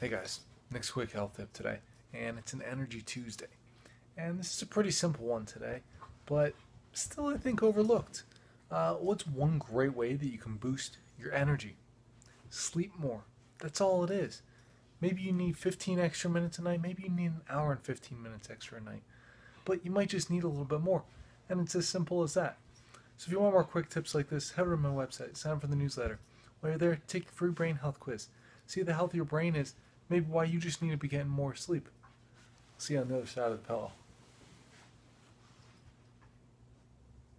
Hey guys, Nick's quick health tip today, and it's an Energy Tuesday. And this is a pretty simple one today, but still I think overlooked. Uh, what's one great way that you can boost your energy? Sleep more. That's all it is. Maybe you need 15 extra minutes a night, maybe you need an hour and 15 minutes extra a night, but you might just need a little bit more. And it's as simple as that. So if you want more quick tips like this, head over to my website, sign up for the newsletter. While you're there, take a free brain health quiz. See the healthy your brain is, maybe why you just need to be getting more sleep. See you on the other side of the pillow.